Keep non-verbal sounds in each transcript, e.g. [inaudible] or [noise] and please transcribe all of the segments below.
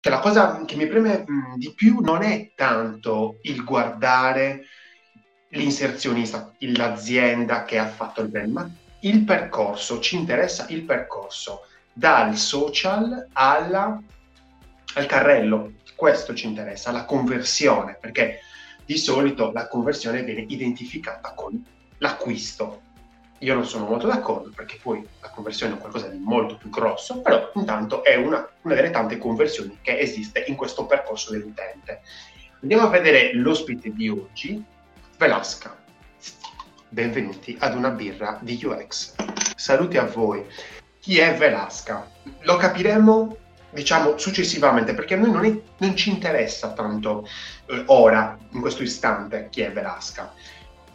cioè, la cosa che mi preme mh, di più non è tanto il guardare l'inserzionista, l'azienda che ha fatto il brand, ma il percorso, ci interessa il percorso dal social alla, al carrello, questo ci interessa, la conversione, perché di solito la conversione viene identificata con l'acquisto. Io non sono molto d'accordo perché poi la conversione è qualcosa di molto più grosso, però intanto è una, una delle tante conversioni che esiste in questo percorso dell'utente. Andiamo a vedere l'ospite di oggi, Velasca. Benvenuti ad una birra di UX. Saluti a voi. Chi è Velasca? Lo capiremo, diciamo, successivamente, perché a noi non, è, non ci interessa tanto eh, ora, in questo istante, chi è Velasca.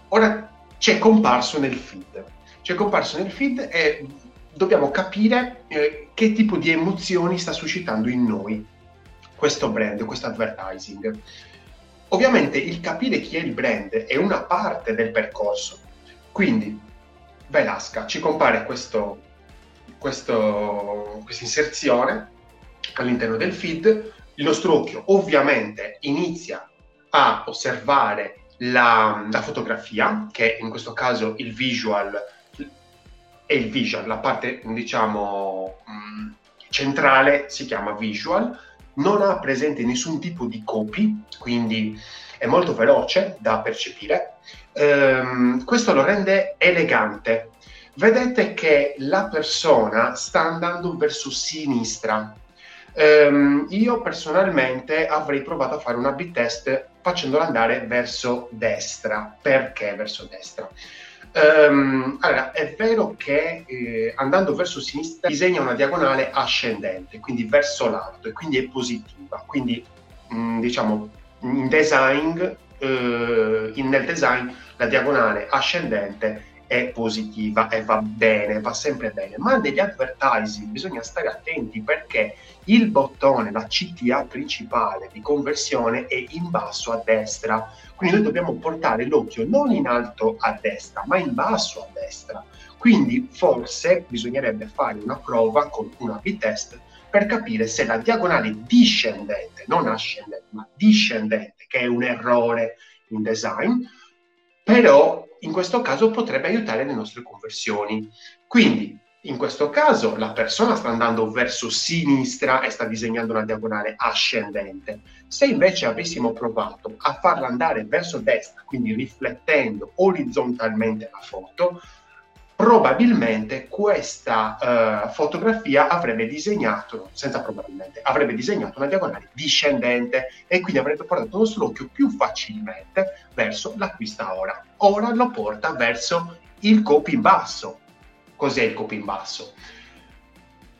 Ora c'è comparso nel feed. C'è comparso nel feed e dobbiamo capire eh, che tipo di emozioni sta suscitando in noi questo brand, questo advertising. Ovviamente il capire chi è il brand è una parte del percorso, quindi Velasca ci compare questo, questo, questa inserzione all'interno del feed, il nostro occhio ovviamente inizia a osservare la, la fotografia, che in questo caso il visual è il visual, la parte diciamo mm, centrale si chiama visual, non ha presente nessun tipo di copy, quindi è molto veloce da percepire. Um, questo lo rende elegante. Vedete che la persona sta andando verso sinistra. Um, io personalmente avrei provato a fare una b test facendola andare verso destra. Perché verso destra? Um, allora, è vero che eh, andando verso sinistra disegna una diagonale ascendente, quindi verso l'alto, e quindi è positiva. Quindi, mh, mm, diciamo, in design, eh, in, nel design, la diagonale ascendente è positiva e va bene, va sempre bene, ma negli advertising bisogna stare attenti perché il bottone, la CTA principale di conversione è in basso a destra, quindi noi dobbiamo portare l'occhio non in alto a destra, ma in basso a destra. Quindi forse bisognerebbe fare una prova con una B-test per capire se la diagonale discendente, non ascendente, ma discendente, che è un errore in design, però in questo caso potrebbe aiutare le nostre conversioni. Quindi, in questo caso, la persona sta andando verso sinistra e sta disegnando una diagonale ascendente. Se invece avessimo provato a farla andare verso destra, quindi riflettendo orizzontalmente la foto, probabilmente questa uh, fotografia avrebbe disegnato, senza probabilmente, avrebbe disegnato una diagonale discendente e quindi avrebbe portato il nostro occhio più facilmente verso l'acquista ora. Ora lo porta verso il copy in basso. Cos'è il copy in basso?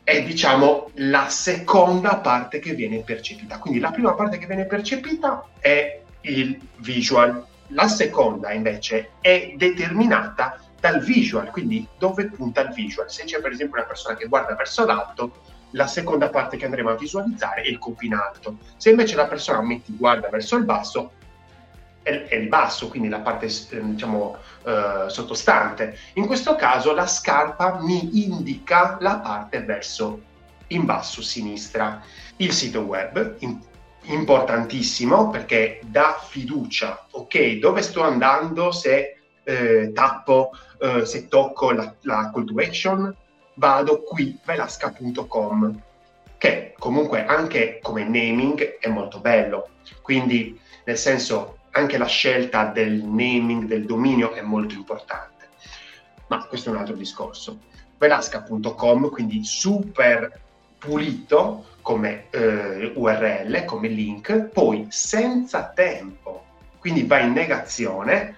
È diciamo la seconda parte che viene percepita. Quindi la prima parte che viene percepita è il visual, la seconda invece è determinata dal visual, quindi dove punta il visual. Se c'è per esempio una persona che guarda verso l'alto, la seconda parte che andremo a visualizzare è il colpo in alto. Se invece la persona metti guarda verso il basso, è, è il basso, quindi la parte eh, diciamo eh, sottostante. In questo caso la scarpa mi indica la parte verso in basso sinistra. Il sito web, in, importantissimo perché dà fiducia, ok, dove sto andando se eh, tappo eh, se tocco la, la, call to action, vado qui, velasca.com, che comunque anche come naming è molto bello. Quindi, nel senso, anche la scelta del naming, del dominio è molto importante. Ma questo è un altro discorso. Velasca.com, quindi super pulito come eh, URL, come link, poi senza tempo, quindi va in negazione,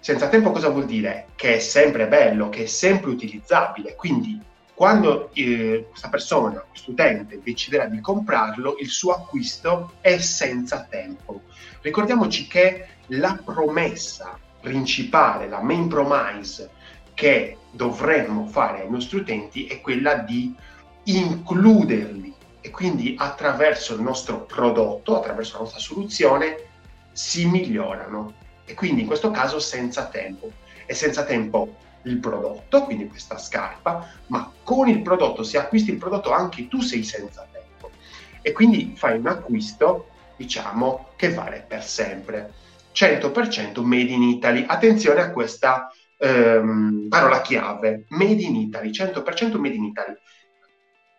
senza tempo cosa vuol dire? Che è sempre bello, che è sempre utilizzabile, quindi quando eh, questa persona, questo utente deciderà di comprarlo, il suo acquisto è senza tempo. Ricordiamoci che la promessa principale, la main promise che dovremmo fare ai nostri utenti è quella di includerli e quindi attraverso il nostro prodotto, attraverso la nostra soluzione, si migliorano e quindi in questo caso senza tempo. E senza tempo il prodotto, quindi questa scarpa, ma con il prodotto, se acquisti il prodotto anche tu sei senza tempo. e quindi fai un acquisto, diciamo, che vale per sempre. 100% made in Italy. Attenzione a questa ehm, parola chiave, made in Italy, 100% made in Italy.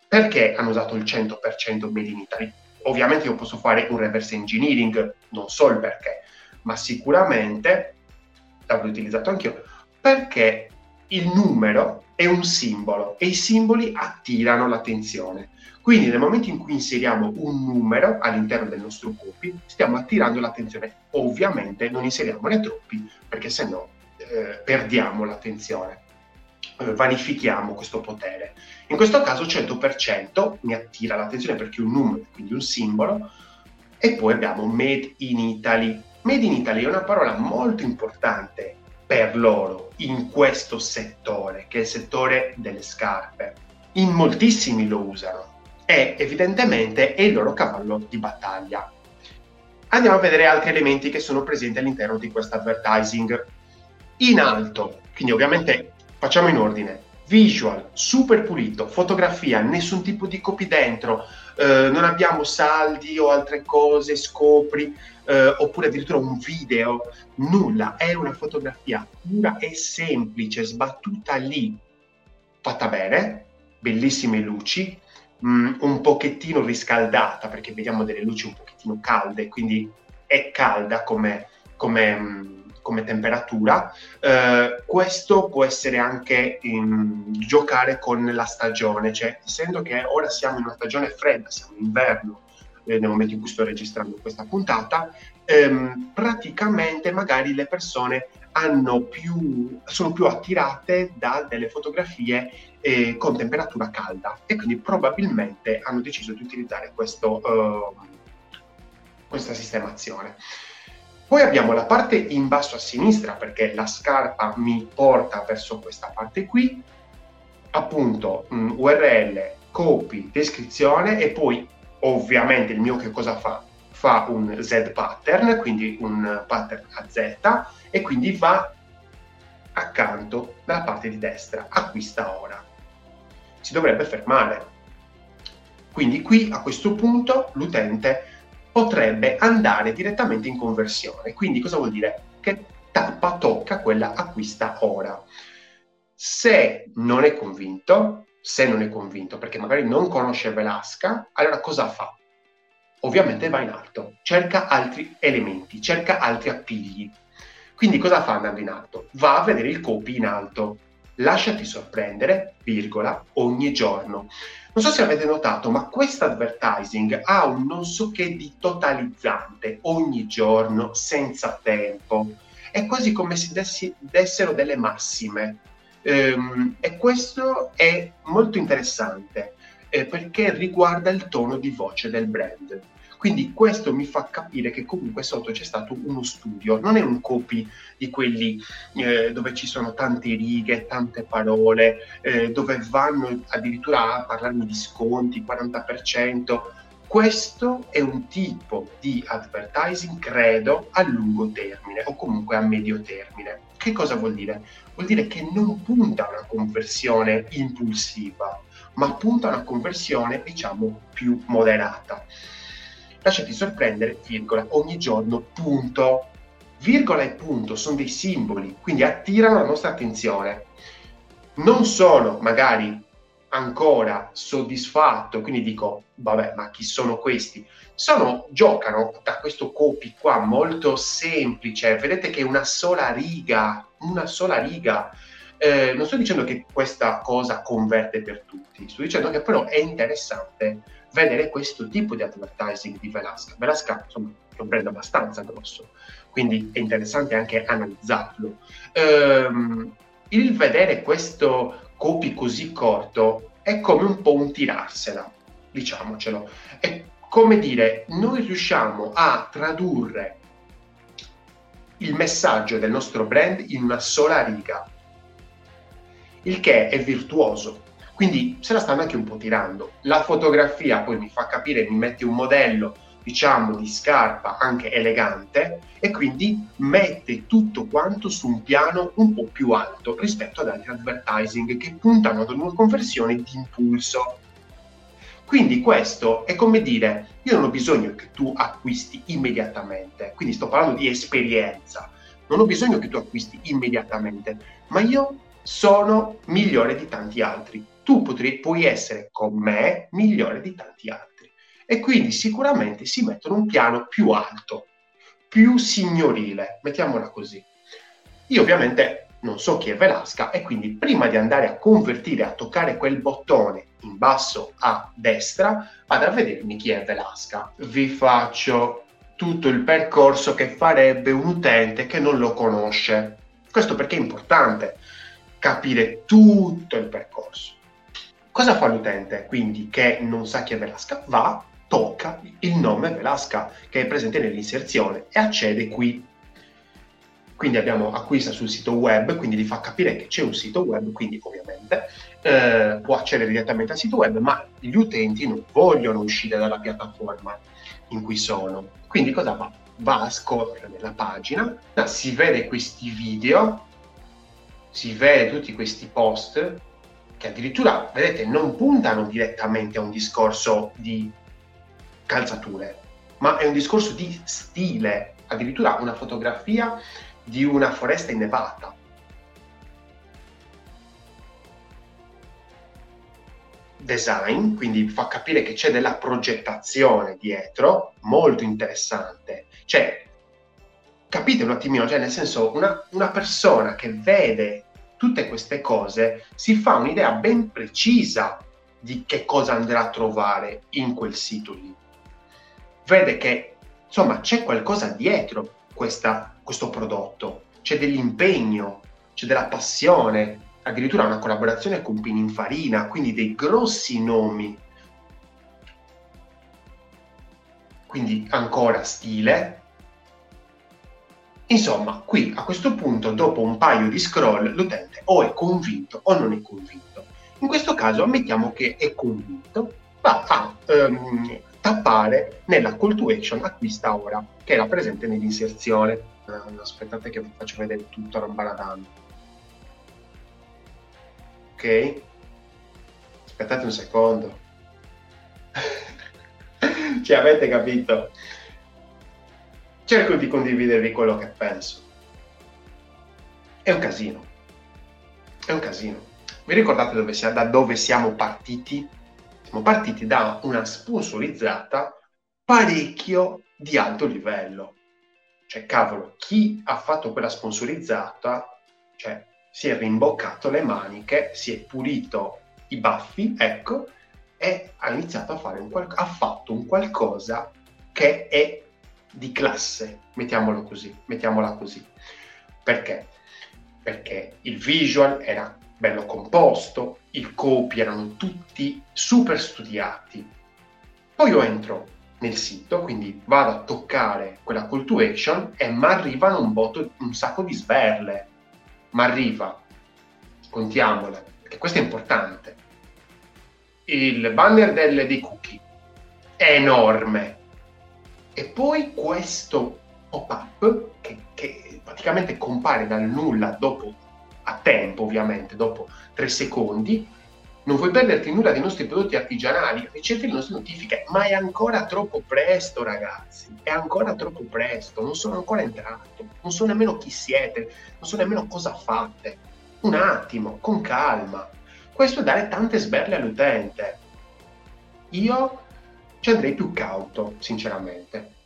Perché hanno usato il 100% made in Italy? Ovviamente io posso fare un reverse engineering, non so il perché, ma sicuramente l'avrò utilizzato anch'io, perché il numero è un simbolo e i simboli attirano l'attenzione. Quindi nel momento in cui inseriamo un numero all'interno del nostro copy, stiamo attirando l'attenzione. Ovviamente non inseriamone troppi, perché se no eh, perdiamo l'attenzione, eh, vanifichiamo questo potere. In questo caso 100% mi attira l'attenzione perché è un numero, quindi un simbolo, e poi abbiamo Made in Italy. Made in Italy è una parola molto importante per loro in questo settore, che è il settore delle scarpe. In moltissimi lo usano e evidentemente è il loro cavallo di battaglia. Andiamo a vedere altri elementi che sono presenti all'interno di questo advertising. In alto, quindi ovviamente facciamo in ordine, visual, super pulito, fotografia, nessun tipo di copy dentro, eh, non abbiamo saldi o altre cose, scopri, eh, oppure addirittura un video, nulla, è una fotografia pura e semplice, sbattuta lì, fatta bene, bellissime luci, mh, mm, un pochettino riscaldata perché vediamo delle luci un pochettino calde, quindi è calda come, come, mm, come temperatura. Eh, questo può essere anche in, giocare con la stagione, cioè essendo che ora siamo in una stagione fredda, siamo in inverno, eh, nel momento in cui sto registrando questa puntata, ehm, praticamente magari le persone più, sono più attirate da delle fotografie eh, con temperatura calda e quindi probabilmente hanno deciso di utilizzare questo, uh, questa sistemazione. Poi abbiamo la parte in basso a sinistra perché la scarpa mi porta verso questa parte qui, appunto um, URL, copy, descrizione e poi ovviamente il mio che cosa fa? Fa un Z pattern, quindi un pattern a Z e quindi va accanto dalla parte di destra, acquista ora. Si dovrebbe fermare. Quindi qui a questo punto l'utente potrebbe andare direttamente in conversione. Quindi cosa vuol dire? Che tappa, tocca quella acquista ora. Se non è convinto, se non è convinto, perché magari non conosce Velasca, allora cosa fa? Ovviamente va in alto, cerca altri elementi, cerca altri appigli. Quindi cosa fa andando in alto? Va a vedere il copy in alto. Lasciati sorprendere, virgola, ogni giorno. Non so se avete notato, ma questo advertising ha un non so che di totalizzante ogni giorno, senza tempo. È quasi come se dessi, dessero delle massime. Ehm, e questo è molto interessante eh, perché riguarda il tono di voce del brand. Quindi questo mi fa capire che comunque sotto c'è stato uno studio, non è un copy di quelli eh, dove ci sono tante righe, tante parole, eh, dove vanno addirittura a parlarmi di sconti, 40%. Questo è un tipo di advertising, credo, a lungo termine o comunque a medio termine. Che cosa vuol dire? Vuol dire che non punta a una conversione impulsiva, ma punta a una conversione, diciamo, più moderata. Lasciati sorprendere, virgola, ogni giorno, punto. Virgola e punto sono dei simboli, quindi attirano la nostra attenzione. Non sono magari ancora soddisfatto, quindi dico, vabbè, ma chi sono questi? Sono, giocano da questo copy qua molto semplice, vedete che è una sola riga, una sola riga. Eh, non sto dicendo che questa cosa converte per tutti, sto dicendo che però è interessante vedere questo tipo di advertising di Velasca. Velasca, insomma, è un brand abbastanza grosso, quindi è interessante anche analizzarlo. Um, il vedere questo copy così corto è come un po' un tirarsela, diciamocelo. È come dire, noi riusciamo a tradurre il messaggio del nostro brand in una sola riga, il che è virtuoso. Quindi se la stanno anche un po' tirando. La fotografia poi mi fa capire, mi mette un modello diciamo di scarpa anche elegante e quindi mette tutto quanto su un piano un po' più alto rispetto ad altri advertising che puntano ad una conversione di impulso. Quindi questo è come dire, io non ho bisogno che tu acquisti immediatamente, quindi sto parlando di esperienza, non ho bisogno che tu acquisti immediatamente, ma io sono migliore di tanti altri. Tu potri, puoi essere con me migliore di tanti altri. E quindi sicuramente si mettono un piano più alto, più signorile, mettiamola così. Io ovviamente non so chi è Velasca e quindi prima di andare a convertire, a toccare quel bottone in basso a destra, vado a vedermi chi è Velasca. Vi faccio tutto il percorso che farebbe un utente che non lo conosce. Questo perché è importante capire tutto il percorso. Cosa fa l'utente quindi che non sa chi è Velasca? Va, tocca il nome Velasca che è presente nell'inserzione e accede qui quindi abbiamo acquista sul sito web, quindi gli fa capire che c'è un sito web, quindi ovviamente eh, può accedere direttamente al sito web, ma gli utenti non vogliono uscire dalla piattaforma in cui sono. Quindi cosa fa? Va a scorrere la pagina, si vede questi video, si vede tutti questi post che addirittura, vedete, non puntano direttamente a un discorso di calzature, ma è un discorso di stile, addirittura una fotografia di una foresta innevata. Design, quindi fa capire che c'è della progettazione dietro, molto interessante. Cioè, capite un attimino, cioè nel senso, una, una persona che vede tutte queste cose si fa un'idea ben precisa di che cosa andrà a trovare in quel sito lì. Vede che, insomma, c'è qualcosa dietro questa, questo prodotto, c'è dell'impegno, c'è della passione, addirittura una collaborazione con Pininfarina, quindi dei grossi nomi. Quindi ancora stile. Insomma, qui a questo punto, dopo un paio di scroll, l'utente o è convinto o non è convinto. In questo caso ammettiamo che è convinto, va a um, tappare nella call to action acquista ora, che era presente nell'inserzione. Eh, aspettate che vi faccio vedere tutto rambaradando. Ok? Aspettate un secondo. [laughs] Ci avete capito? Cerco di condividervi quello che penso. È un casino. È un casino. Vi ricordate dove sia, da dove siamo partiti? siamo partiti da una sponsorizzata parecchio di alto livello. Cioè, cavolo, chi ha fatto quella sponsorizzata, cioè, si è rimboccato le maniche, si è pulito i baffi, ecco, e ha iniziato a fare un qual- ha fatto un qualcosa che è di classe, mettiamolo così, mettiamola così. Perché? Perché il visual era bello composto, i copy erano tutti super studiati. Poi io entro nel sito, quindi vado a toccare quella call to action e mi arrivano un, botto, un sacco di sberle. Ma arriva, contiamole, perché questo è importante. Il banner del, dei cookie è enorme. E poi questo pop-up che, che praticamente compare dal nulla dopo a tempo ovviamente, dopo tre secondi, non vuoi perderti nulla dei nostri prodotti artigianali, ricevi le nostre notifiche, ma è ancora troppo presto ragazzi, è ancora troppo presto, non sono ancora entrato, non so nemmeno chi siete, non so nemmeno cosa fate. Un attimo, con calma. Questo è dare tante sberle all'utente. Io ci andrei più cauto, sinceramente.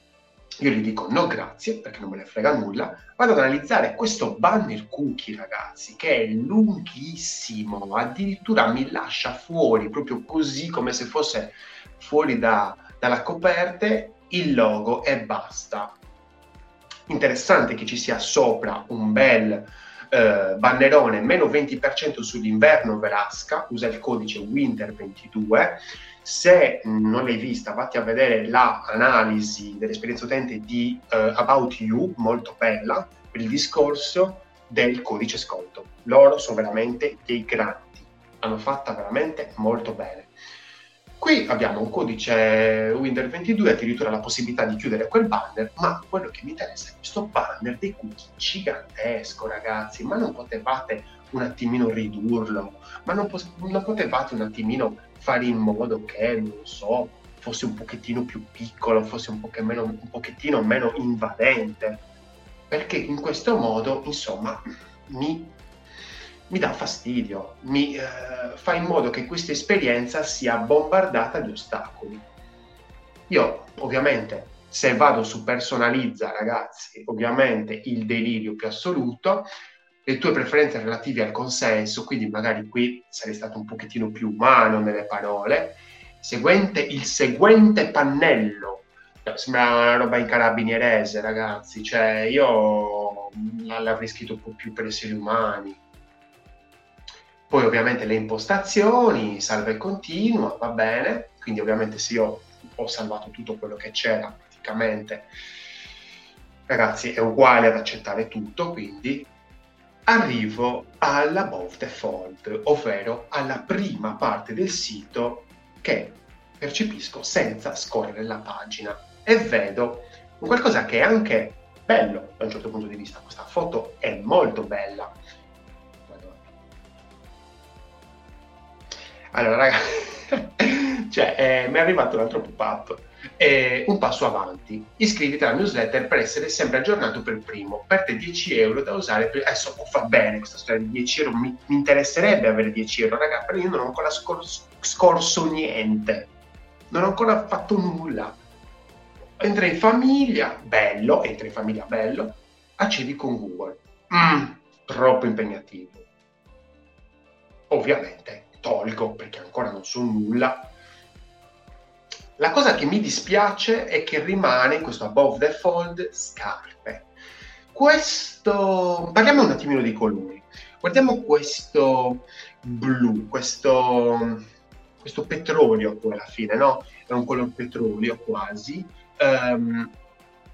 Io gli dico no grazie perché non me ne frega nulla, vado ad analizzare questo banner cookie ragazzi che è lunghissimo, addirittura mi lascia fuori proprio così come se fosse fuori da, dalla coperta il logo e basta. Interessante che ci sia sopra un bel eh, bannerone meno 20% sull'inverno Velasca, usa il codice Winter22 se non l'hai vista, vatti a vedere l'analisi dell'esperienza utente di uh, About You, molto bella, per il discorso del codice sconto. Loro sono veramente dei grandi, hanno fatta veramente molto bene. Qui abbiamo un codice Windows 22, addirittura la possibilità di chiudere quel banner, ma quello che mi interessa è questo banner dei cookie gigantesco, ragazzi, ma non potevate un attimino ridurlo, ma non, po- non potevate un attimino fare in modo che, non so, fosse un pochettino più piccolo, fosse un, meno, un pochettino meno invadente, perché in questo modo, insomma, mi, mi dà fastidio, mi eh, fa in modo che questa esperienza sia bombardata di ostacoli. Io, ovviamente, se vado su personalizza, ragazzi, ovviamente il delirio più assoluto, le tue preferenze relative al consenso, quindi magari qui sarei stato un pochettino più umano nelle parole, seguente, il seguente pannello, sembra una roba in carabinierese, ragazzi, cioè io l'avrei scritto un po' più per esseri umani. Poi ovviamente le impostazioni, salva e continua, va bene, quindi ovviamente se io ho salvato tutto quello che c'era praticamente, ragazzi è uguale ad accettare tutto, quindi arrivo alla default, ovvero alla prima parte del sito che percepisco senza scorrere la pagina e vedo qualcosa che è anche bello da un certo punto di vista. Questa foto è molto bella. Allora, ragazzi, [laughs] cioè, eh, mi è arrivato un altro pop-up. Eh, un passo avanti. Iscriviti alla newsletter per essere sempre aggiornato per primo. Per te 10 euro da usare. Per... Adesso oh, fa bene questa storia di 10 euro. Mi, mi interesserebbe avere 10 euro, ragazzi, però io non ho ancora scor- scorso niente. Non ho ancora fatto nulla. Entra in famiglia, bello, entra in famiglia, bello. Accedi con Google. Mm, troppo impegnativo. Ovviamente tolgo perché ancora non so nulla la cosa che mi dispiace è che rimane questo above the fold scarpe. Questo, parliamo un attimino dei colori. Guardiamo questo blu, questo, questo petrolio poi alla fine, no? È un color petrolio quasi. Um,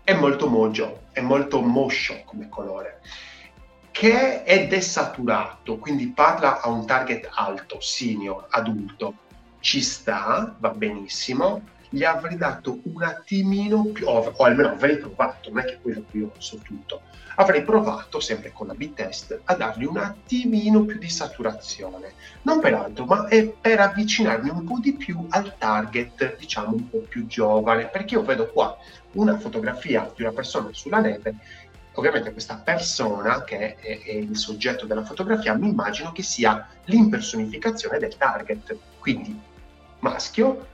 è molto mojo, è molto moscio come colore che è desaturato, quindi parla a un target alto, senior, adulto, ci sta, va benissimo, gli avrei dato un attimino più, o, o almeno avrei provato, non è che quello qui io so tutto, avrei provato, sempre con la B-test, a dargli un attimino più di saturazione. Non per altro, ma è per avvicinarmi un po' di più al target, diciamo, un po' più giovane, perché io vedo qua una fotografia di una persona sulla neve ovviamente questa persona che è, è, il soggetto della fotografia mi immagino che sia l'impersonificazione del target quindi maschio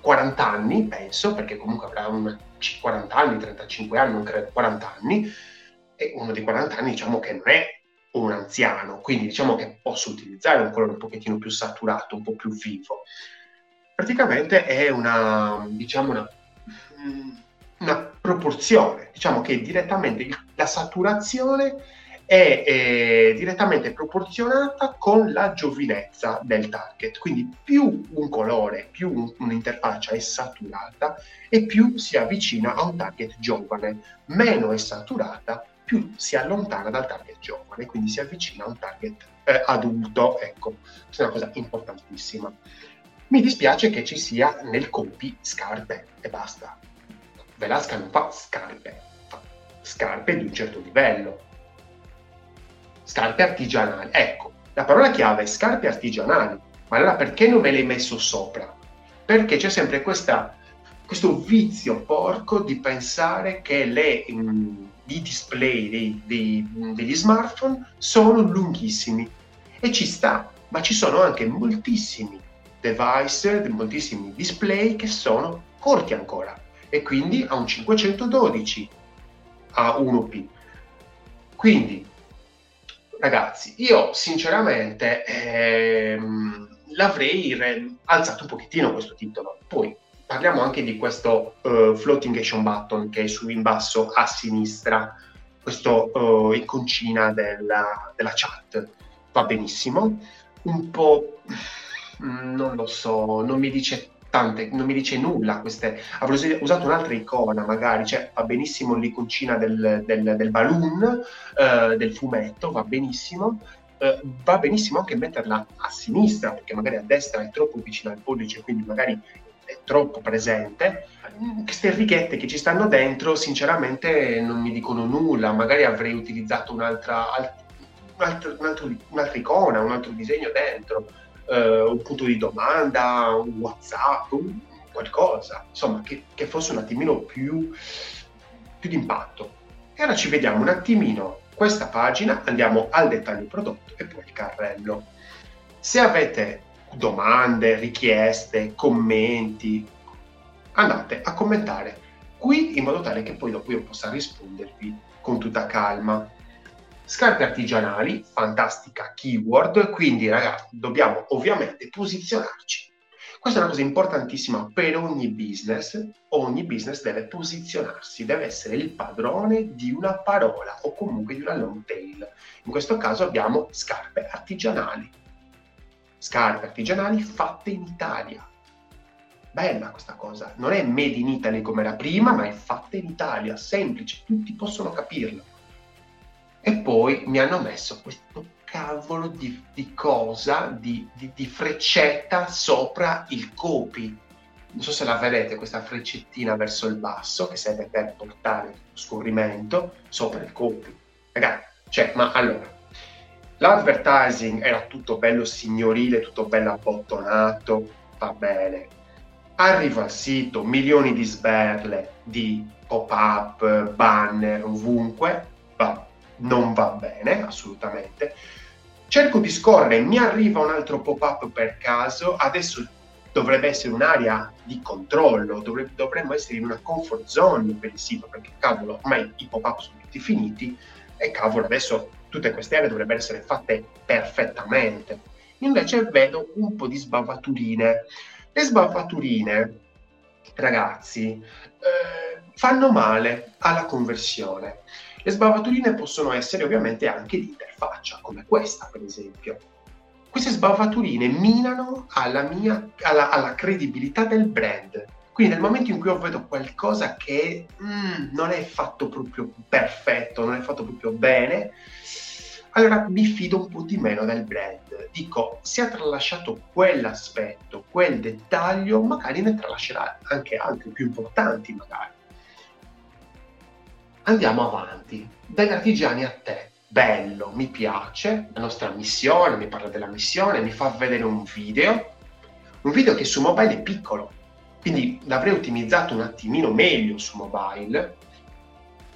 40 anni, penso, perché comunque avrà un 40 anni, 35 anni, non credo 40 anni, e uno di 40 anni diciamo che non è un anziano, quindi diciamo che posso utilizzare un colore un pochettino più saturato, un po' più vivo. Praticamente è una, diciamo una, una proporzione, diciamo che direttamente la saturazione è eh, direttamente proporzionata con la giovinezza del target. Quindi più un colore, più un, un'interfaccia è saturata e più si avvicina a un target giovane. Meno è saturata, più si allontana dal target giovane, quindi si avvicina a un target eh, adulto. Ecco, questa è una cosa importantissima. Mi dispiace che ci sia nel copy scarpe e basta. Velasca non fa scarpe, fa scarpe di un certo livello scarpe artigianali. Ecco, la parola chiave è scarpe artigianali. Ma allora perché non me l'hai messo sopra? Perché c'è sempre questa, questo vizio porco di pensare che le, mh, mm, i display dei, dei, degli smartphone sono lunghissimi. E ci sta, ma ci sono anche moltissimi device, moltissimi display che sono corti ancora. E quindi a un 512 a 1P. Quindi ragazzi, io sinceramente ehm, l'avrei re- alzato un pochettino questo titolo. Poi parliamo anche di questo uh, floating action button che è su in basso a sinistra, questo uh, iconcina della, della chat. Va benissimo, un po' non lo so, non mi dice tante, non mi dice nulla. Queste, avrei usato un'altra icona, magari, cioè va benissimo l'iconcina del, del, del balloon, eh, del fumetto, va benissimo. Eh, va benissimo anche metterla a sinistra, perché magari a destra è troppo vicino al pollice, quindi magari è troppo presente. Queste righette che ci stanno dentro, sinceramente, non mi dicono nulla. Magari avrei utilizzato un'altra altro, un altro, un'altra icona, un altro disegno dentro, eh, un punto di domanda, un WhatsApp, un, qualcosa, insomma, che, che, fosse un attimino più, più d'impatto. E ora ci vediamo un attimino questa pagina, andiamo al dettaglio prodotto e poi il carrello. Se avete domande, richieste, commenti, andate a commentare qui in modo tale che poi dopo io possa rispondervi con tutta calma. Scarpe artigianali, fantastica keyword, quindi ragazzi dobbiamo ovviamente posizionarci. Questa è una cosa importantissima per ogni business, ogni business deve posizionarsi, deve essere il padrone di una parola o comunque di una long tail. In questo caso abbiamo scarpe artigianali. Scarpe artigianali fatte in Italia, Bella questa cosa, non è made in Italy come era prima, ma è fatta in Italia, semplice, tutti possono capirlo. E poi mi hanno messo questo cavolo di, di cosa, di, di, di, freccetta sopra il copy. Non so se la vedete, questa freccettina verso il basso, che serve per portare lo scorrimento sopra il copy. Ragazzi, cioè, ma allora, l'advertising era tutto bello signorile, tutto bello abbottonato, va bene, arrivo al sito, milioni di sberle, di pop-up, banner, ovunque, non va bene, assolutamente. Cerco di scorrere, mi arriva un altro pop-up per caso, adesso dovrebbe essere un'area di controllo, dovrebbe, dovremmo essere in una comfort zone per il sito, perché cavolo, ormai i pop-up sono tutti finiti e cavolo, adesso tutte queste aree dovrebbero essere fatte perfettamente. Invece vedo un po' di sbavaturine. Le sbavaturine, ragazzi, eh, fanno male alla conversione. Le sbavaturine possono essere ovviamente anche di interfaccia, come questa per esempio. Queste sbavaturine minano alla, mia, alla, alla credibilità del brand. Quindi nel momento in cui io vedo qualcosa che mm, non è fatto proprio perfetto, non è fatto proprio bene, allora mi fido un po' di meno del brand. Dico, se ha tralasciato quell'aspetto, quel dettaglio, magari ne tralascerà anche altri più importanti, magari. Andiamo avanti. Dagli artigiani a te. Bello, mi piace, la nostra missione, mi parla della missione, mi fa vedere un video, un video che su mobile è piccolo, quindi l'avrei ottimizzato un attimino meglio su mobile,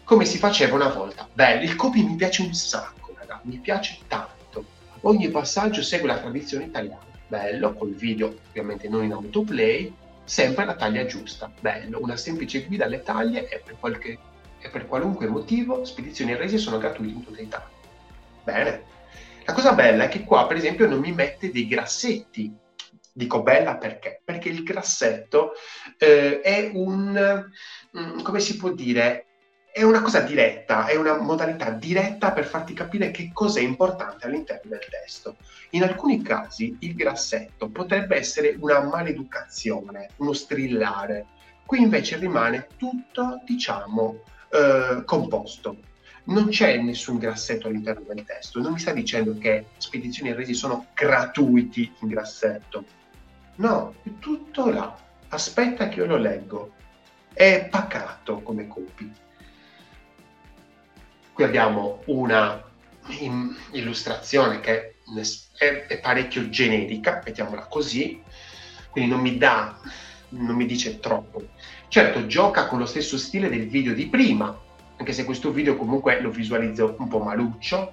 come si faceva una volta. Bello, il copy mi piace un sacco mi piace tanto. Ogni passaggio segue la tradizione italiana. Bello, col video ovviamente non in autoplay, sempre la taglia giusta. Bello, una semplice guida alle taglie e per, qualche, e per qualunque motivo spedizioni e resi sono gratuite in Italia. Bene. La cosa bella è che qua, per esempio, non mi mette dei grassetti. Dico bella perché? Perché il grassetto eh, è un, mm, come si può dire, è una cosa diretta, è una modalità diretta per farti capire che cosa è importante all'interno del testo. In alcuni casi il grassetto potrebbe essere una maleducazione, uno strillare. Qui invece rimane tutto, diciamo, eh, composto. Non c'è nessun grassetto all'interno del testo. Non mi sta dicendo che spedizioni e resi sono gratuiti in grassetto. No, è tutto là. Aspetta che io lo leggo. È pacato come copy. Qui abbiamo una illustrazione che è, è, parecchio generica, mettiamola così, quindi non mi dà, non mi dice troppo. Certo, gioca con lo stesso stile del video di prima, anche se questo video comunque lo visualizzo un po' maluccio.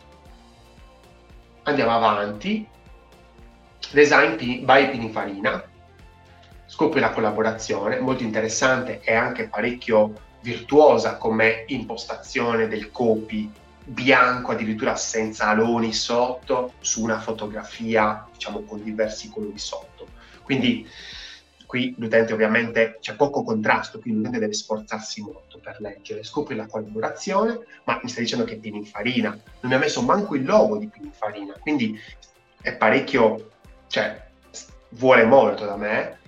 Andiamo avanti. Design by Pininfarina. Scopri la collaborazione, molto interessante e anche parecchio virtuosa come impostazione del copy bianco addirittura senza aloni sotto su una fotografia diciamo con diversi colori sotto quindi qui l'utente ovviamente c'è poco contrasto quindi l'utente deve sforzarsi molto per leggere scopri la collaborazione ma mi sta dicendo che è Pininfarina non mi ha messo manco il logo di Pininfarina quindi è parecchio cioè vuole molto da me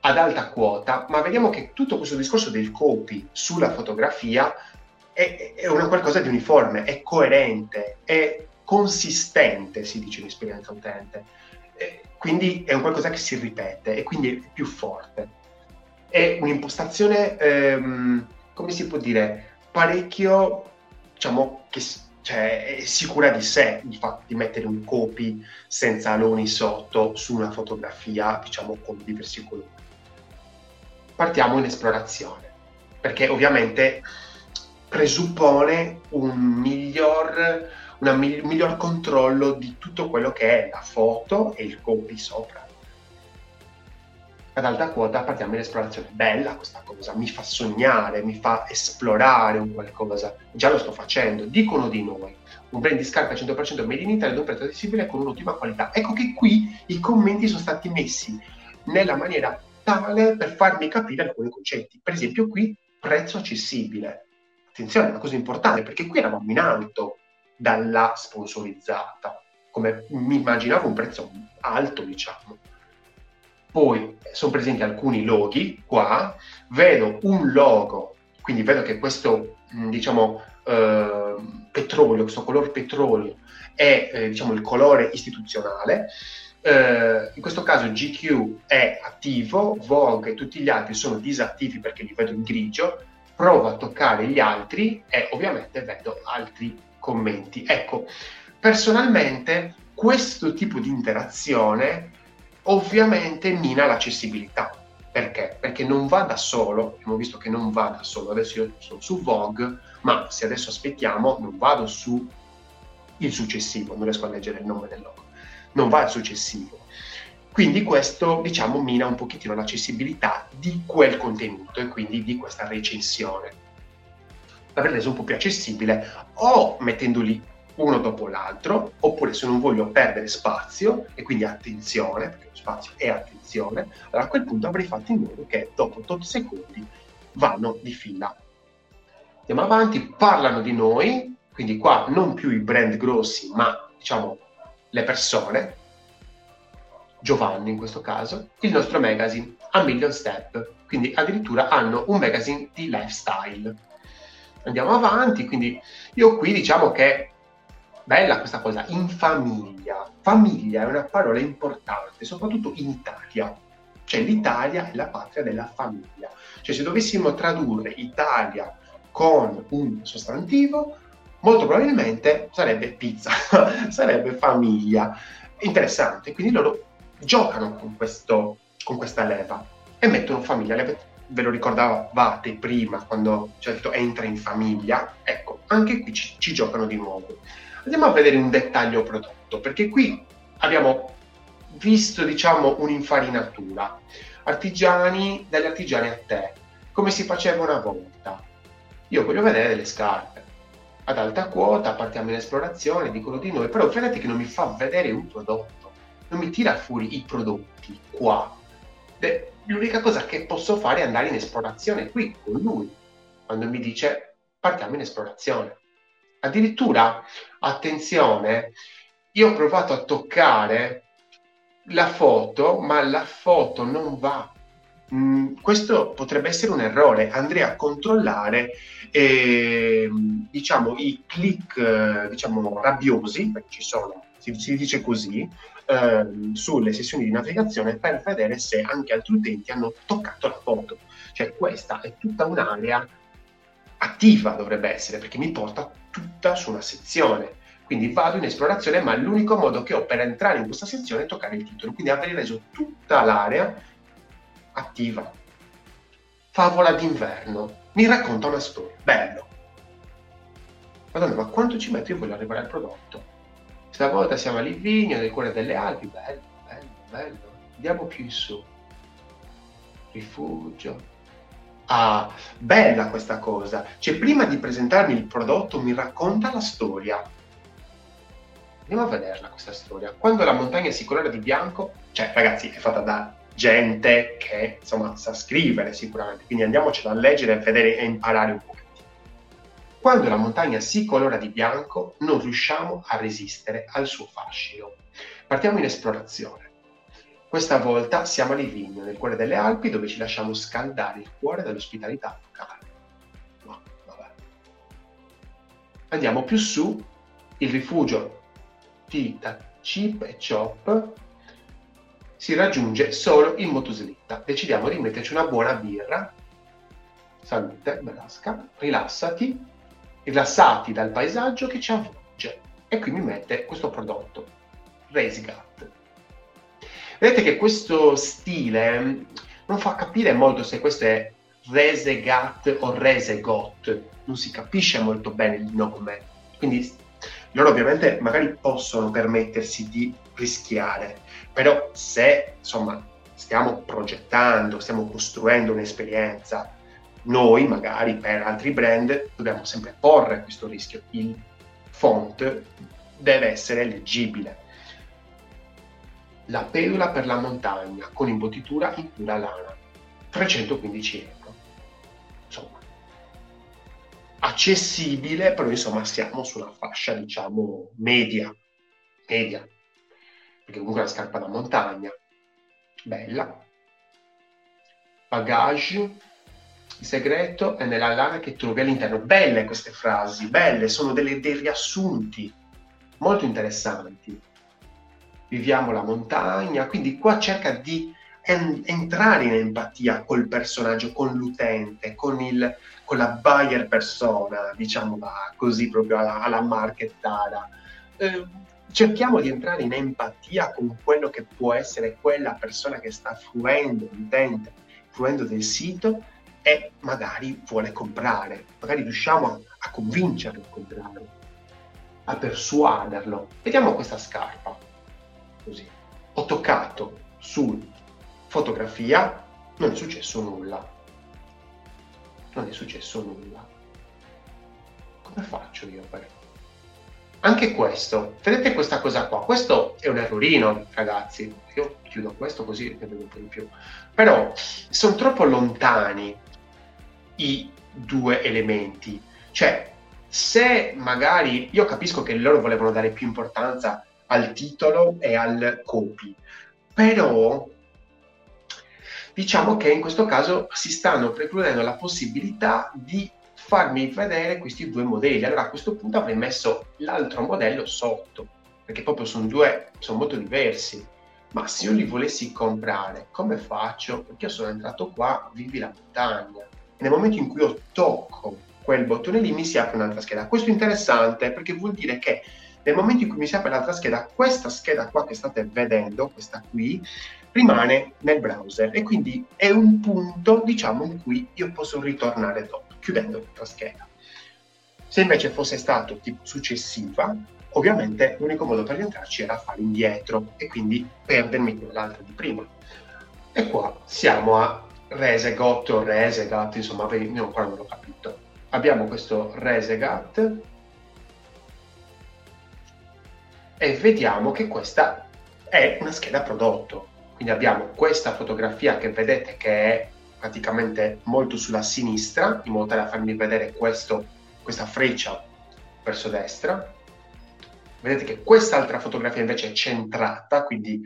ad alta quota, ma vediamo che tutto questo discorso del copy sulla fotografia è, è una qualcosa di uniforme, è coerente, è consistente, si dice in esperienza utente. E quindi è un qualcosa che si ripete e quindi è più forte. È un'impostazione, ehm, come si può dire, parecchio, diciamo, che cioè, è sicura di sé il fatto di mettere un copy senza aloni sotto su una fotografia, diciamo, con diversi colori. Partiamo in esplorazione, perché ovviamente presuppone un miglior, un miglior controllo di tutto quello che è la foto e il copy sopra ad alta quota partiamo in esplorazione. Bella questa cosa, mi fa sognare, mi fa esplorare un qualcosa. Già lo sto facendo. Dicono di noi. Un brand di scarpe 100% made in Italy ad un prezzo accessibile con un'ottima qualità. Ecco che qui i commenti sono stati messi nella maniera tale per farmi capire alcuni concetti. Per esempio qui prezzo accessibile. Attenzione, è una cosa importante perché qui eravamo in alto dalla sponsorizzata. Come mi immaginavo un prezzo alto, diciamo poi sono presenti alcuni loghi qua, vedo un logo, quindi vedo che questo mm, diciamo eh, petrolio, questo colore petrolio è eh, diciamo il colore istituzionale. Eh, in questo caso GQ è attivo, Vogue e tutti gli altri sono disattivi perché li vedo in grigio. Provo a toccare gli altri e ovviamente vedo altri commenti. Ecco, personalmente questo tipo di interazione ovviamente mina l'accessibilità. Perché? Perché non va da solo, abbiamo visto che non va da solo, adesso io sono su Vogue, ma se adesso aspettiamo non vado su il successivo, non riesco a leggere il nome del logo, non va al successivo. Quindi questo, diciamo, mina un pochettino l'accessibilità di quel contenuto e quindi di questa recensione. L'avrei reso un po' più accessibile o mettendoli uno dopo l'altro, oppure se non voglio perdere spazio e quindi attenzione, perché lo spazio è attenzione, allora a quel punto avrei fatto in modo che dopo 8 secondi vanno di fila. Andiamo avanti, parlano di noi, quindi qua non più i brand grossi, ma diciamo le persone, Giovanni in questo caso, il nostro magazine A Million Step, quindi addirittura hanno un magazine di lifestyle. Andiamo avanti, quindi io qui diciamo che bella questa cosa, in famiglia. Famiglia è una parola importante, soprattutto in Italia. Cioè l'Italia è la patria della famiglia. Cioè se dovessimo tradurre Italia con un sostantivo, molto probabilmente sarebbe pizza, [laughs] sarebbe famiglia. Interessante, quindi loro giocano con, questo, con questa leva e mettono famiglia. Ve lo ricordavate prima quando certo entra in famiglia? Ecco, anche qui ci, ci giocano di nuovo. Andiamo a vedere un dettaglio prodotto, perché qui abbiamo visto, diciamo, un'infarinatura. Artigiani, dagli artigiani a te, come si faceva una volta. Io voglio vedere delle scarpe. Ad alta quota, partiamo in esplorazione, dicono di noi, però fidati che non mi fa vedere un prodotto, non mi tira fuori i prodotti qua. De- l'unica cosa che posso fare è andare in esplorazione qui con lui, quando mi dice partiamo in esplorazione. Addirittura, attenzione, io ho provato a toccare la foto, ma la foto non va. Mm, questo potrebbe essere un errore. Andrei a controllare eh, diciamo, i click diciamo, rabbiosi, perché ci sono, si, dice così, eh, sulle sessioni di navigazione per vedere se anche altri utenti hanno toccato la foto. Cioè questa è tutta un'area attiva dovrebbe essere perché mi porta tutta su una sezione. Quindi vado in esplorazione, ma l'unico modo che ho per entrare in questa sezione è toccare il titolo. Quindi avrei reso tutta l'area attiva. Favola d'inverno. Mi racconta una storia. Bello. Madonna, ma quanto ci metto io voglio arrivare al prodotto? Stavolta siamo a Livigno, nel cuore delle Alpi. Bello, bello, bello. Andiamo più in su. Rifugio Ah, bella questa cosa. Cioè, prima di presentarmi il prodotto mi racconta la storia. Andiamo a vederla questa storia. Quando la montagna si colora di bianco, cioè ragazzi, è fatta da gente che insomma sa scrivere sicuramente, quindi andiamocela a leggere, a vedere e imparare un po'. Quando la montagna si colora di bianco, non riusciamo a resistere al suo fascino. Partiamo in esplorazione. Questa volta siamo a Livigno, nel cuore delle Alpi, dove ci lasciamo scaldare il cuore dall'ospitalità locale. No, Andiamo più su, il rifugio di Chip e Chop si raggiunge solo in motoslitta. Decidiamo di metterci una buona birra. Salute, Belasca, rilassati rilassati dal paesaggio che ci avvolge. E qui mi mette questo prodotto, Racegat. Vedete che questo stile non fa capire molto se questo è Resegat o Resegot, non si capisce molto bene il nome. Quindi loro ovviamente magari possono permettersi di rischiare, però se insomma stiamo progettando, stiamo costruendo un'esperienza, noi magari per altri brand dobbiamo sempre porre questo rischio. Il font deve essere leggibile. La pedula per la montagna con imbottitura in pura lana, 315 euro. Insomma, accessibile, però insomma siamo su una fascia diciamo media, media, perché comunque è una scarpa da montagna, bella. Bagage, il segreto è nella lana che trovi all'interno. Belle queste frasi, belle, sono delle, dei riassunti molto interessanti. Viviamo la montagna, quindi qua cerca di en- entrare in empatia col personaggio, con l'utente, con, il, con la buyer persona, diciamo così proprio alla, alla markettara. Eh, cerchiamo di entrare in empatia con quello che può essere quella persona che sta fruendo, l'utente, fruendo del sito e magari vuole comprare, magari riusciamo a, convincerlo a comprare, a persuaderlo. Vediamo questa scarpa, così. Ho toccato su fotografia, non è successo nulla. Non è successo nulla. Come faccio io per... Anche questo, vedete questa cosa qua, questo è un errorino ragazzi, io chiudo questo così ne vedo un po' di più, però sono troppo lontani i due elementi. Cioè, se magari io capisco che loro volevano dare più importanza al titolo e al copy, però diciamo che in questo caso si stanno precludendo la possibilità di farmi vedere questi due modelli. Allora a questo punto avrei messo l'altro modello sotto, perché proprio sono due, sono molto diversi. Ma se io li volessi comprare, come faccio? Perché io sono entrato qua, vivi la montagna nel momento in cui io tocco quel bottone lì mi si apre un'altra scheda. Questo è interessante perché vuol dire che nel momento in cui mi si apre l'altra scheda, questa scheda qua che state vedendo, questa qui, rimane nel browser e quindi è un punto, diciamo, in cui io posso ritornare dopo, chiudendo l'altra scheda. Se invece fosse stato tipo successiva, ovviamente l'unico modo per rientrarci era fare indietro e quindi perdermi quell'altra di prima. E qua siamo a Resegot o Resegat, insomma, io ancora non l'ho capito. Abbiamo questo Resegat e vediamo che questa è una scheda prodotto. Quindi abbiamo questa fotografia che vedete che è praticamente molto sulla sinistra, in modo tale da farmi vedere questo, questa freccia verso destra. Vedete che quest'altra fotografia invece è centrata, quindi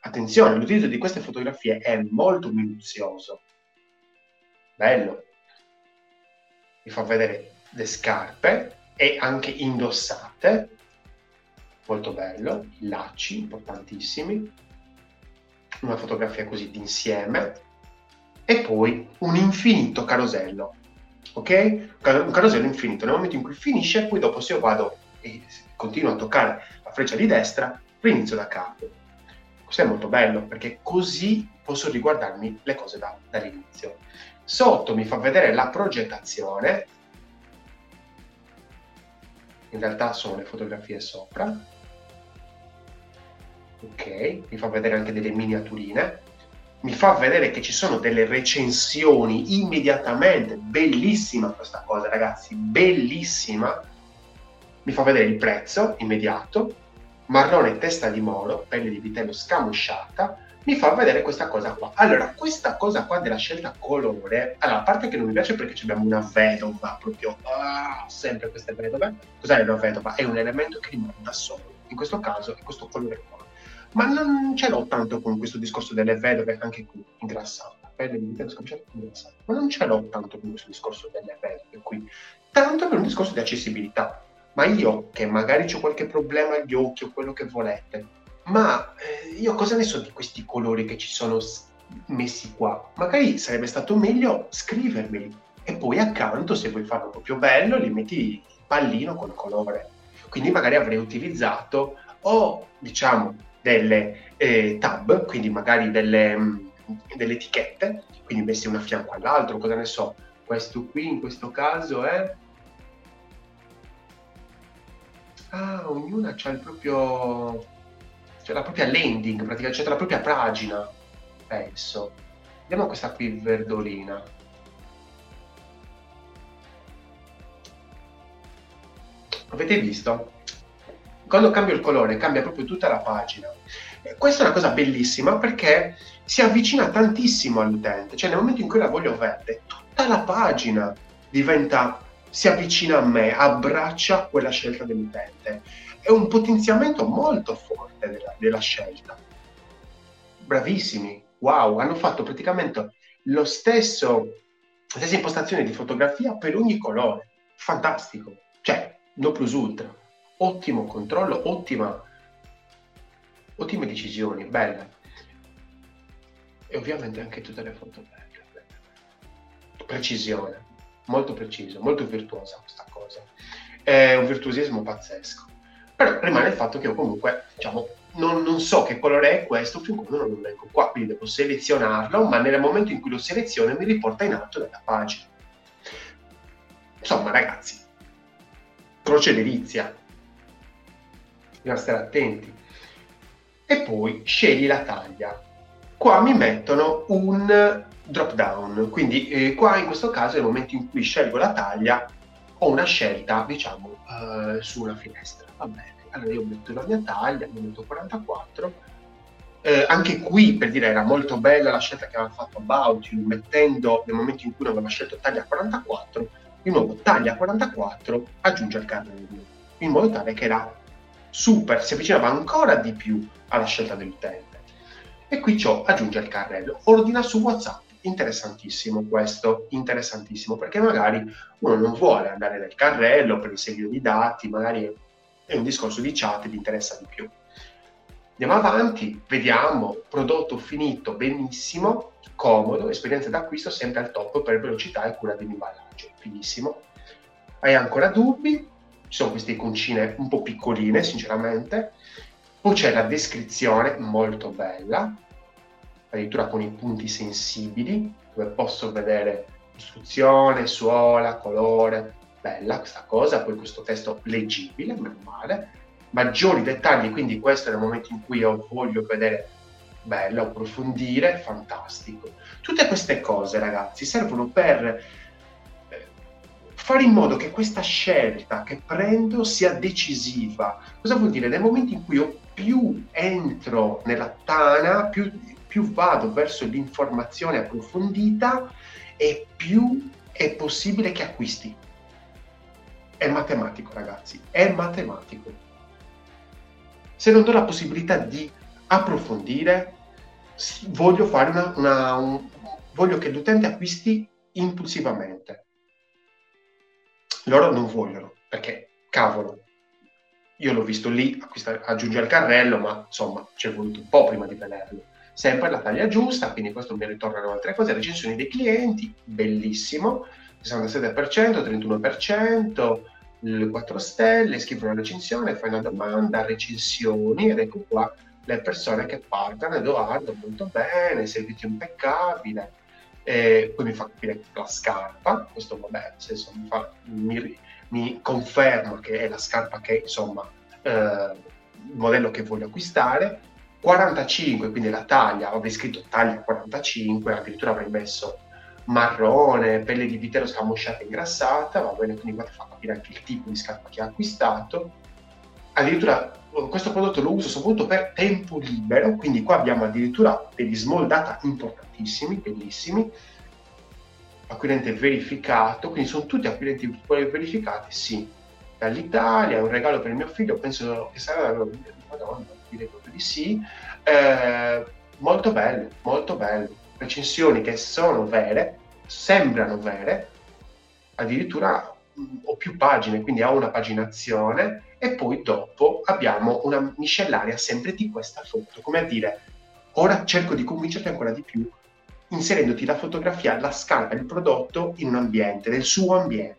attenzione, l'utilizzo di queste fotografie è molto minuzioso bello. Vi fa vedere le scarpe e anche indossate, molto bello, i lacci importantissimi, una fotografia così d'insieme e poi un infinito carosello, ok? Un carosello infinito, nel momento in cui finisce, poi dopo se io vado e continuo a toccare la freccia di destra, rinizio da capo. Questo è molto bello perché così posso riguardarmi le cose da, dall'inizio. Sotto mi fa vedere la progettazione, in realtà sono le fotografie sopra, ok, mi fa vedere anche delle miniaturine, mi fa vedere che ci sono delle recensioni immediatamente, bellissima questa cosa ragazzi, bellissima, mi fa vedere il prezzo immediato, marrone testa di moro, pelle di vitello scamosciata, mi fa vedere questa cosa qua. Allora, questa cosa qua della scelta colore, allora, a parte che non mi piace perché abbiamo una vedova, proprio, ah, sempre queste vedove. Cos'è una vedova? È un elemento che rimane da solo. In questo caso è questo colore qua. Ma non ce l'ho tanto con questo discorso delle vedove, anche qui, ingrassata. Ma non ce l'ho tanto con questo discorso delle vedove qui. Tanto per un discorso di accessibilità. Ma io, che magari ho qualche problema agli occhi o quello che volete, ma eh, io cosa ne so di questi colori che ci sono messi qua? Magari sarebbe stato meglio scrivermeli e poi accanto, se vuoi farlo proprio bello, li metti pallino col colore. Quindi magari avrei utilizzato o diciamo delle eh, tab, quindi magari delle, mh, delle etichette, quindi messi una a fianco all'altro, cosa ne so, questo qui in questo caso è... Ah, ognuna c'ha il proprio... c'è la propria landing, praticamente c'è la propria pagina, penso. Vediamo questa qui verdolina. Avete visto? Quando cambio il colore cambia proprio tutta la pagina. E questa è una cosa bellissima perché si avvicina tantissimo all'utente, cioè nel momento in cui la voglio verde, tutta la pagina diventa, si avvicina a me, abbraccia quella scelta dell'utente. È un potenziamento molto forte della, della scelta. Bravissimi, wow, hanno fatto praticamente lo stesso, la stessa impostazione di fotografia per ogni colore. Fantastico. Cioè, no plus ultra. Ottimo controllo, ottima, ottime decisioni, belle. E ovviamente anche tutte le foto belle. Precisione, molto preciso, molto virtuosa questa cosa. È un virtuosismo pazzesco. Però rimane il fatto che io comunque, diciamo, non, non, so che colore è questo fin quando non lo leggo qua, quindi devo selezionarlo, ma nel momento in cui lo seleziono mi riporta in alto della pagina. Insomma, ragazzi, croce delizia, bisogna stare attenti. E poi scegli la taglia. Qua mi mettono un drop down, quindi eh, qua in questo caso nel momento in cui scelgo la taglia ho una scelta, diciamo, eh, su una finestra. Va bene allora io metto la mia taglia, mi metto 44. Eh, anche qui per dire era molto bella la scelta che aveva fatto About, mettendo nel momento in cui aveva scelto taglia 44, di nuovo taglia 44, aggiunge il carrello, in modo tale che era super, si avvicinava ancora di più alla scelta dell'utente. E qui ciò aggiunge il carrello, ordina su WhatsApp. Interessantissimo questo, interessantissimo, perché magari uno non vuole andare nel carrello per inserire i dati, magari è un discorso di chat che interessa di più. Andiamo avanti, vediamo, prodotto finito benissimo, comodo, esperienza d'acquisto sempre al top per velocità e cura dell'imballaggio, finissimo. Hai ancora dubbi? Ci sono queste iconcine un po' piccoline, sinceramente. Poi c'è la descrizione, molto bella, addirittura con i punti sensibili, dove posso vedere istruzione, suola, colore, bella questa cosa, poi questo testo leggibile, meno male, maggiori dettagli, quindi questo è il momento in cui io voglio vedere bello, approfondire, fantastico. Tutte queste cose, ragazzi, servono per eh, fare in modo che questa scelta che prendo sia decisiva. Cosa vuol dire? Nel momento in cui io più entro nella tana, più, più vado verso l'informazione approfondita e più è possibile che acquisti è matematico, ragazzi, è matematico. Se non do la possibilità di approfondire, voglio, fare una, una, un, voglio che l'utente acquisti impulsivamente. Loro non vogliono, perché cavolo, io l'ho visto lì aggiungere il carrello, ma insomma ci è voluto un po' prima di vederlo. Sempre la taglia giusta, quindi questo mi ritornano altre cose, recensioni dei clienti, bellissimo, 67%, 31%, il 4 stelle, scrivi una recensione, fai una domanda, recensioni ed ecco qua le persone che parlano, Edoardo molto bene, servizio impeccabile, e poi mi fa capire la scarpa, questo vabbè, nel senso mi, fa, mi, mi conferma che è la scarpa che insomma eh, il modello che voglio acquistare, 45, quindi la taglia, avrei scritto taglia 45, addirittura avrei messo marrone, pelle di vitello scamosciata e ingrassata, va bene, quindi ti fa capire anche il tipo di scarpa che ha acquistato. Addirittura questo prodotto lo uso soprattutto per tempo libero, quindi qua abbiamo addirittura degli small data importantissimi, bellissimi, acquirente verificato, quindi sono tutti acquirenti verificati, sì, dall'Italia, un regalo per mio figlio, penso che sarà la Madonna, direi proprio di sì, eh, molto bello, molto bello. Recensioni che sono vere, sembrano vere, addirittura ho più pagine, quindi ho una paginazione e poi dopo abbiamo una miscellaria sempre di questa foto, come a dire, ora cerco di convincerti ancora di più, inserendoti la fotografia, la scarpa, il prodotto in un ambiente, nel suo ambiente.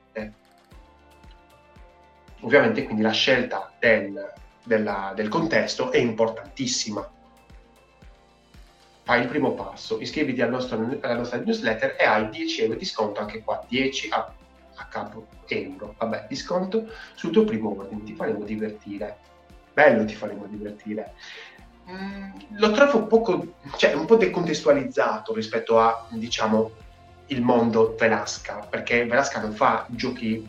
ovviamente quindi la scelta del, della, del contesto è importantissima. Fai il primo passo, iscriviti al nostro, alla nostra newsletter e hai 10 euro di sconto anche qua, 10 a, a capo euro, vabbè, di sconto sul tuo primo ordine, ti faremo divertire. Bello ti faremo divertire. Mm, lo trovo poco, cioè, un po' decontestualizzato rispetto a, diciamo, il mondo Velasca, perché Velasca non fa giochi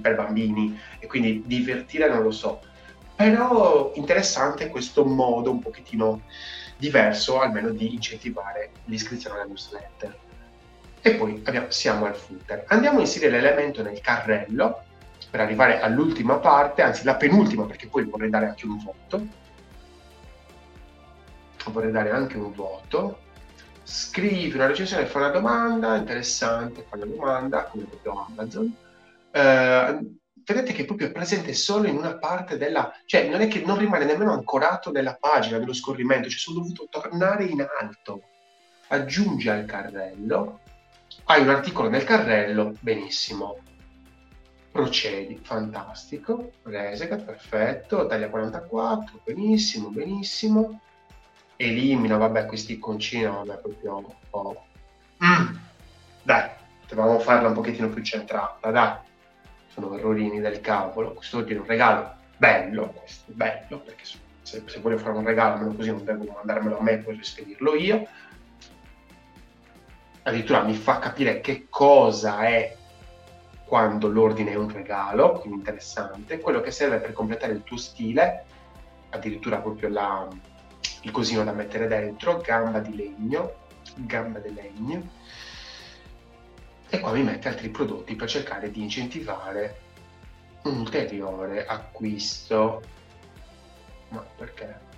per bambini e quindi divertire non lo so. Però interessante questo modo un pochettino diverso almeno di incentivare l'iscrizione alla newsletter. E poi abbiamo, siamo al footer. Andiamo a inserire l'elemento nel carrello per arrivare all'ultima parte, anzi la penultima perché poi vorrei dare anche un voto. Vorrei dare anche un voto scrivi una recensione, fai una domanda interessante, fai una domanda, come proprio Amazon. Eh, vedete che proprio è presente solo in una parte della... cioè non è che non rimane nemmeno ancorato nella pagina dello scorrimento, cioè sono dovuto tornare in alto. Aggiungi al carrello, hai un articolo nel carrello, benissimo. Procedi, fantastico. Resega, perfetto. Taglia 44, benissimo, benissimo elimina, vabbè, questi iconcini, vabbè, proprio un po'... Mm. Dai, dovevamo farla un pochettino più centrata, dai. Sono errorini del cavolo. Questo vuol dire un regalo bello, questo, bello, perché se, se voglio fare un regalo, almeno così non devo mandarmelo a me poi rispedirlo io. Addirittura mi fa capire che cosa è quando l'ordine è un regalo, quindi interessante, quello che serve per completare il tuo stile, addirittura proprio la, il cosino da mettere dentro, gamba di legno, gamba di legno, e qua mi mette altri prodotti per cercare di incentivare un ulteriore acquisto. Ma perché?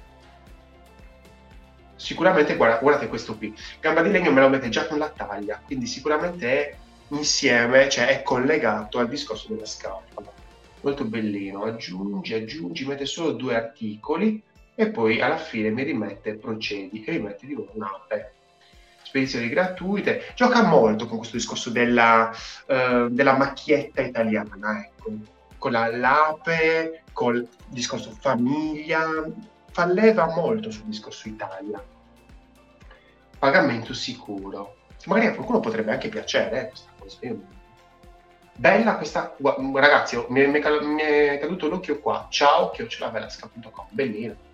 Sicuramente, guarda, guardate questo qui, gamba di legno me lo mette già con la taglia, quindi sicuramente è insieme, cioè è collegato al discorso della scarpa. Molto bellino, aggiungi, aggiungi, mette solo due articoli, e poi alla fine mi rimette procedi e mi di nuovo un'ape spedizioni gratuite gioca molto con questo discorso della, uh, della macchietta italiana ecco. Con la, l'ape col discorso famiglia fa leva molto sul discorso Italia. Pagamento sicuro. Magari a qualcuno potrebbe anche piacere eh, questa cosa bella questa ragazzi mi è, mi è caduto l'occhio qua. Ciao chiocciolavelasca.com bellino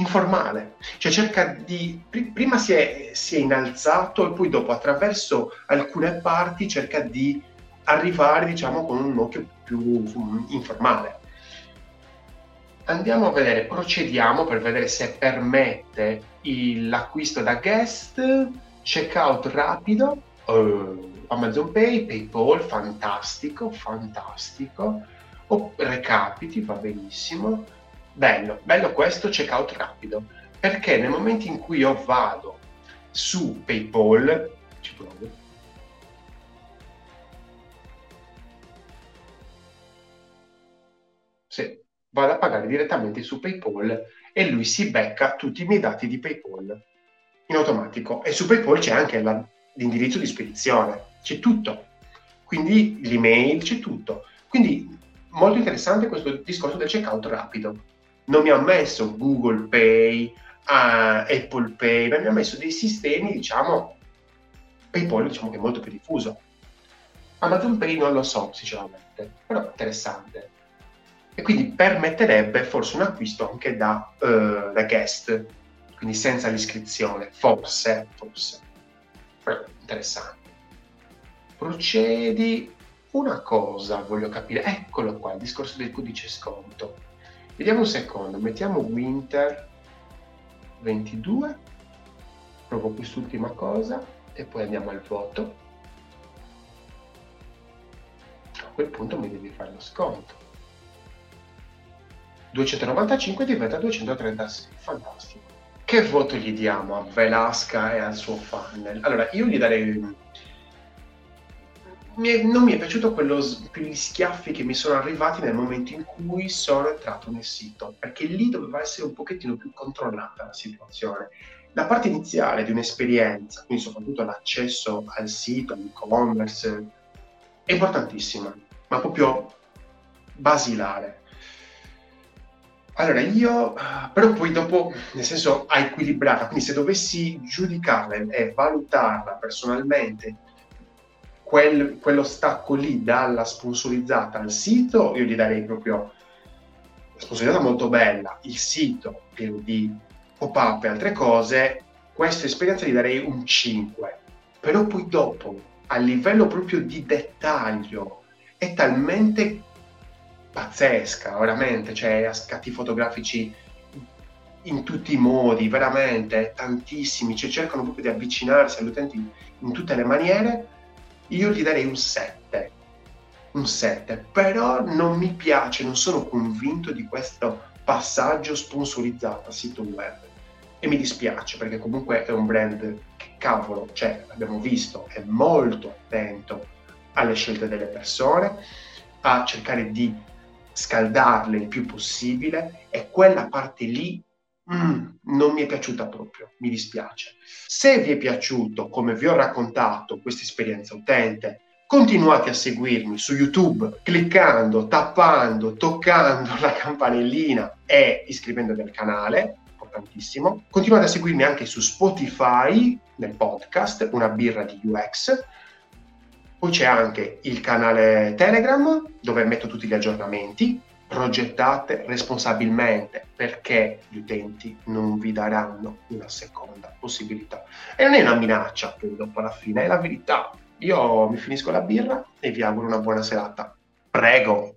informale, cioè cerca di, prima si è, si è innalzato e poi dopo attraverso alcune parti cerca di arrivare diciamo con un occhio più informale. Andiamo a vedere, procediamo per vedere se permette il, l'acquisto da guest, checkout rapido, uh, Amazon Pay, PayPal, fantastico, fantastico, o recapiti, va benissimo, bello, bello questo checkout rapido, perché nel momento in cui io vado su PayPal, ci provo, se vado a pagare direttamente su PayPal e lui si becca tutti i miei dati di PayPal in automatico. E su PayPal c'è anche la, l'indirizzo di spedizione, c'è tutto, quindi l'email, c'è tutto. Quindi molto interessante questo discorso del checkout rapido non mi ha messo Google Pay, uh, Apple Pay, ma mi ha messo dei sistemi, diciamo, PayPal diciamo che è molto più diffuso. Amazon Pay non lo so, sinceramente, però interessante. E quindi permetterebbe forse un acquisto anche da, uh, da guest, quindi senza l'iscrizione, forse, forse. Però interessante. Procedi. Una cosa voglio capire, eccolo qua, il discorso del codice sconto Vediamo un secondo, mettiamo Winter 22, provo quest'ultima cosa e poi andiamo al voto. A quel punto mi devi fare lo sconto. 295 diventa 236, fantastico. Che voto gli diamo a Velasca e al suo funnel? Allora, io gli darei mi è, non mi è piaciuto quello, quegli schiaffi che mi sono arrivati nel momento in cui sono entrato nel sito, perché lì doveva essere un pochettino più controllata la situazione. La parte iniziale di un'esperienza, quindi soprattutto l'accesso al sito, all'e-commerce, è importantissima, ma proprio basilare. Allora, io, però poi dopo, nel senso, ha equilibrata, quindi se dovessi giudicarla e valutarla personalmente, quel, quello stacco lì dalla sponsorizzata al sito, io gli darei proprio la sponsorizzata molto bella, il sito pieno di pop-up e altre cose, questa esperienza gli darei un 5. Però poi dopo, a livello proprio di dettaglio, è talmente pazzesca, veramente, cioè ha scatti fotografici in tutti i modi, veramente, tantissimi, cioè cercano proprio di avvicinarsi agli utenti in tutte le maniere, io gli darei un 7, un 7, però non mi piace, non sono convinto di questo passaggio sponsorizzato a sito web. E mi dispiace perché comunque è un brand che cavolo, cioè abbiamo visto, è molto attento alle scelte delle persone, a cercare di scaldarle il più possibile. E quella parte lì mm, non mi è piaciuta proprio, mi dispiace. Se vi è piaciuto, come vi ho raccontato, questa esperienza utente, continuate a seguirmi su YouTube cliccando, tappando, toccando la campanellina e iscrivendovi al canale, importantissimo. Continuate a seguirmi anche su Spotify nel podcast Una birra di UX poi c'è anche il canale Telegram dove metto tutti gli aggiornamenti. Progettate responsabilmente perché gli utenti non vi daranno una seconda possibilità. E non è una minaccia, poi dopo alla fine, è la verità. Io mi finisco la birra e vi auguro una buona serata. Prego!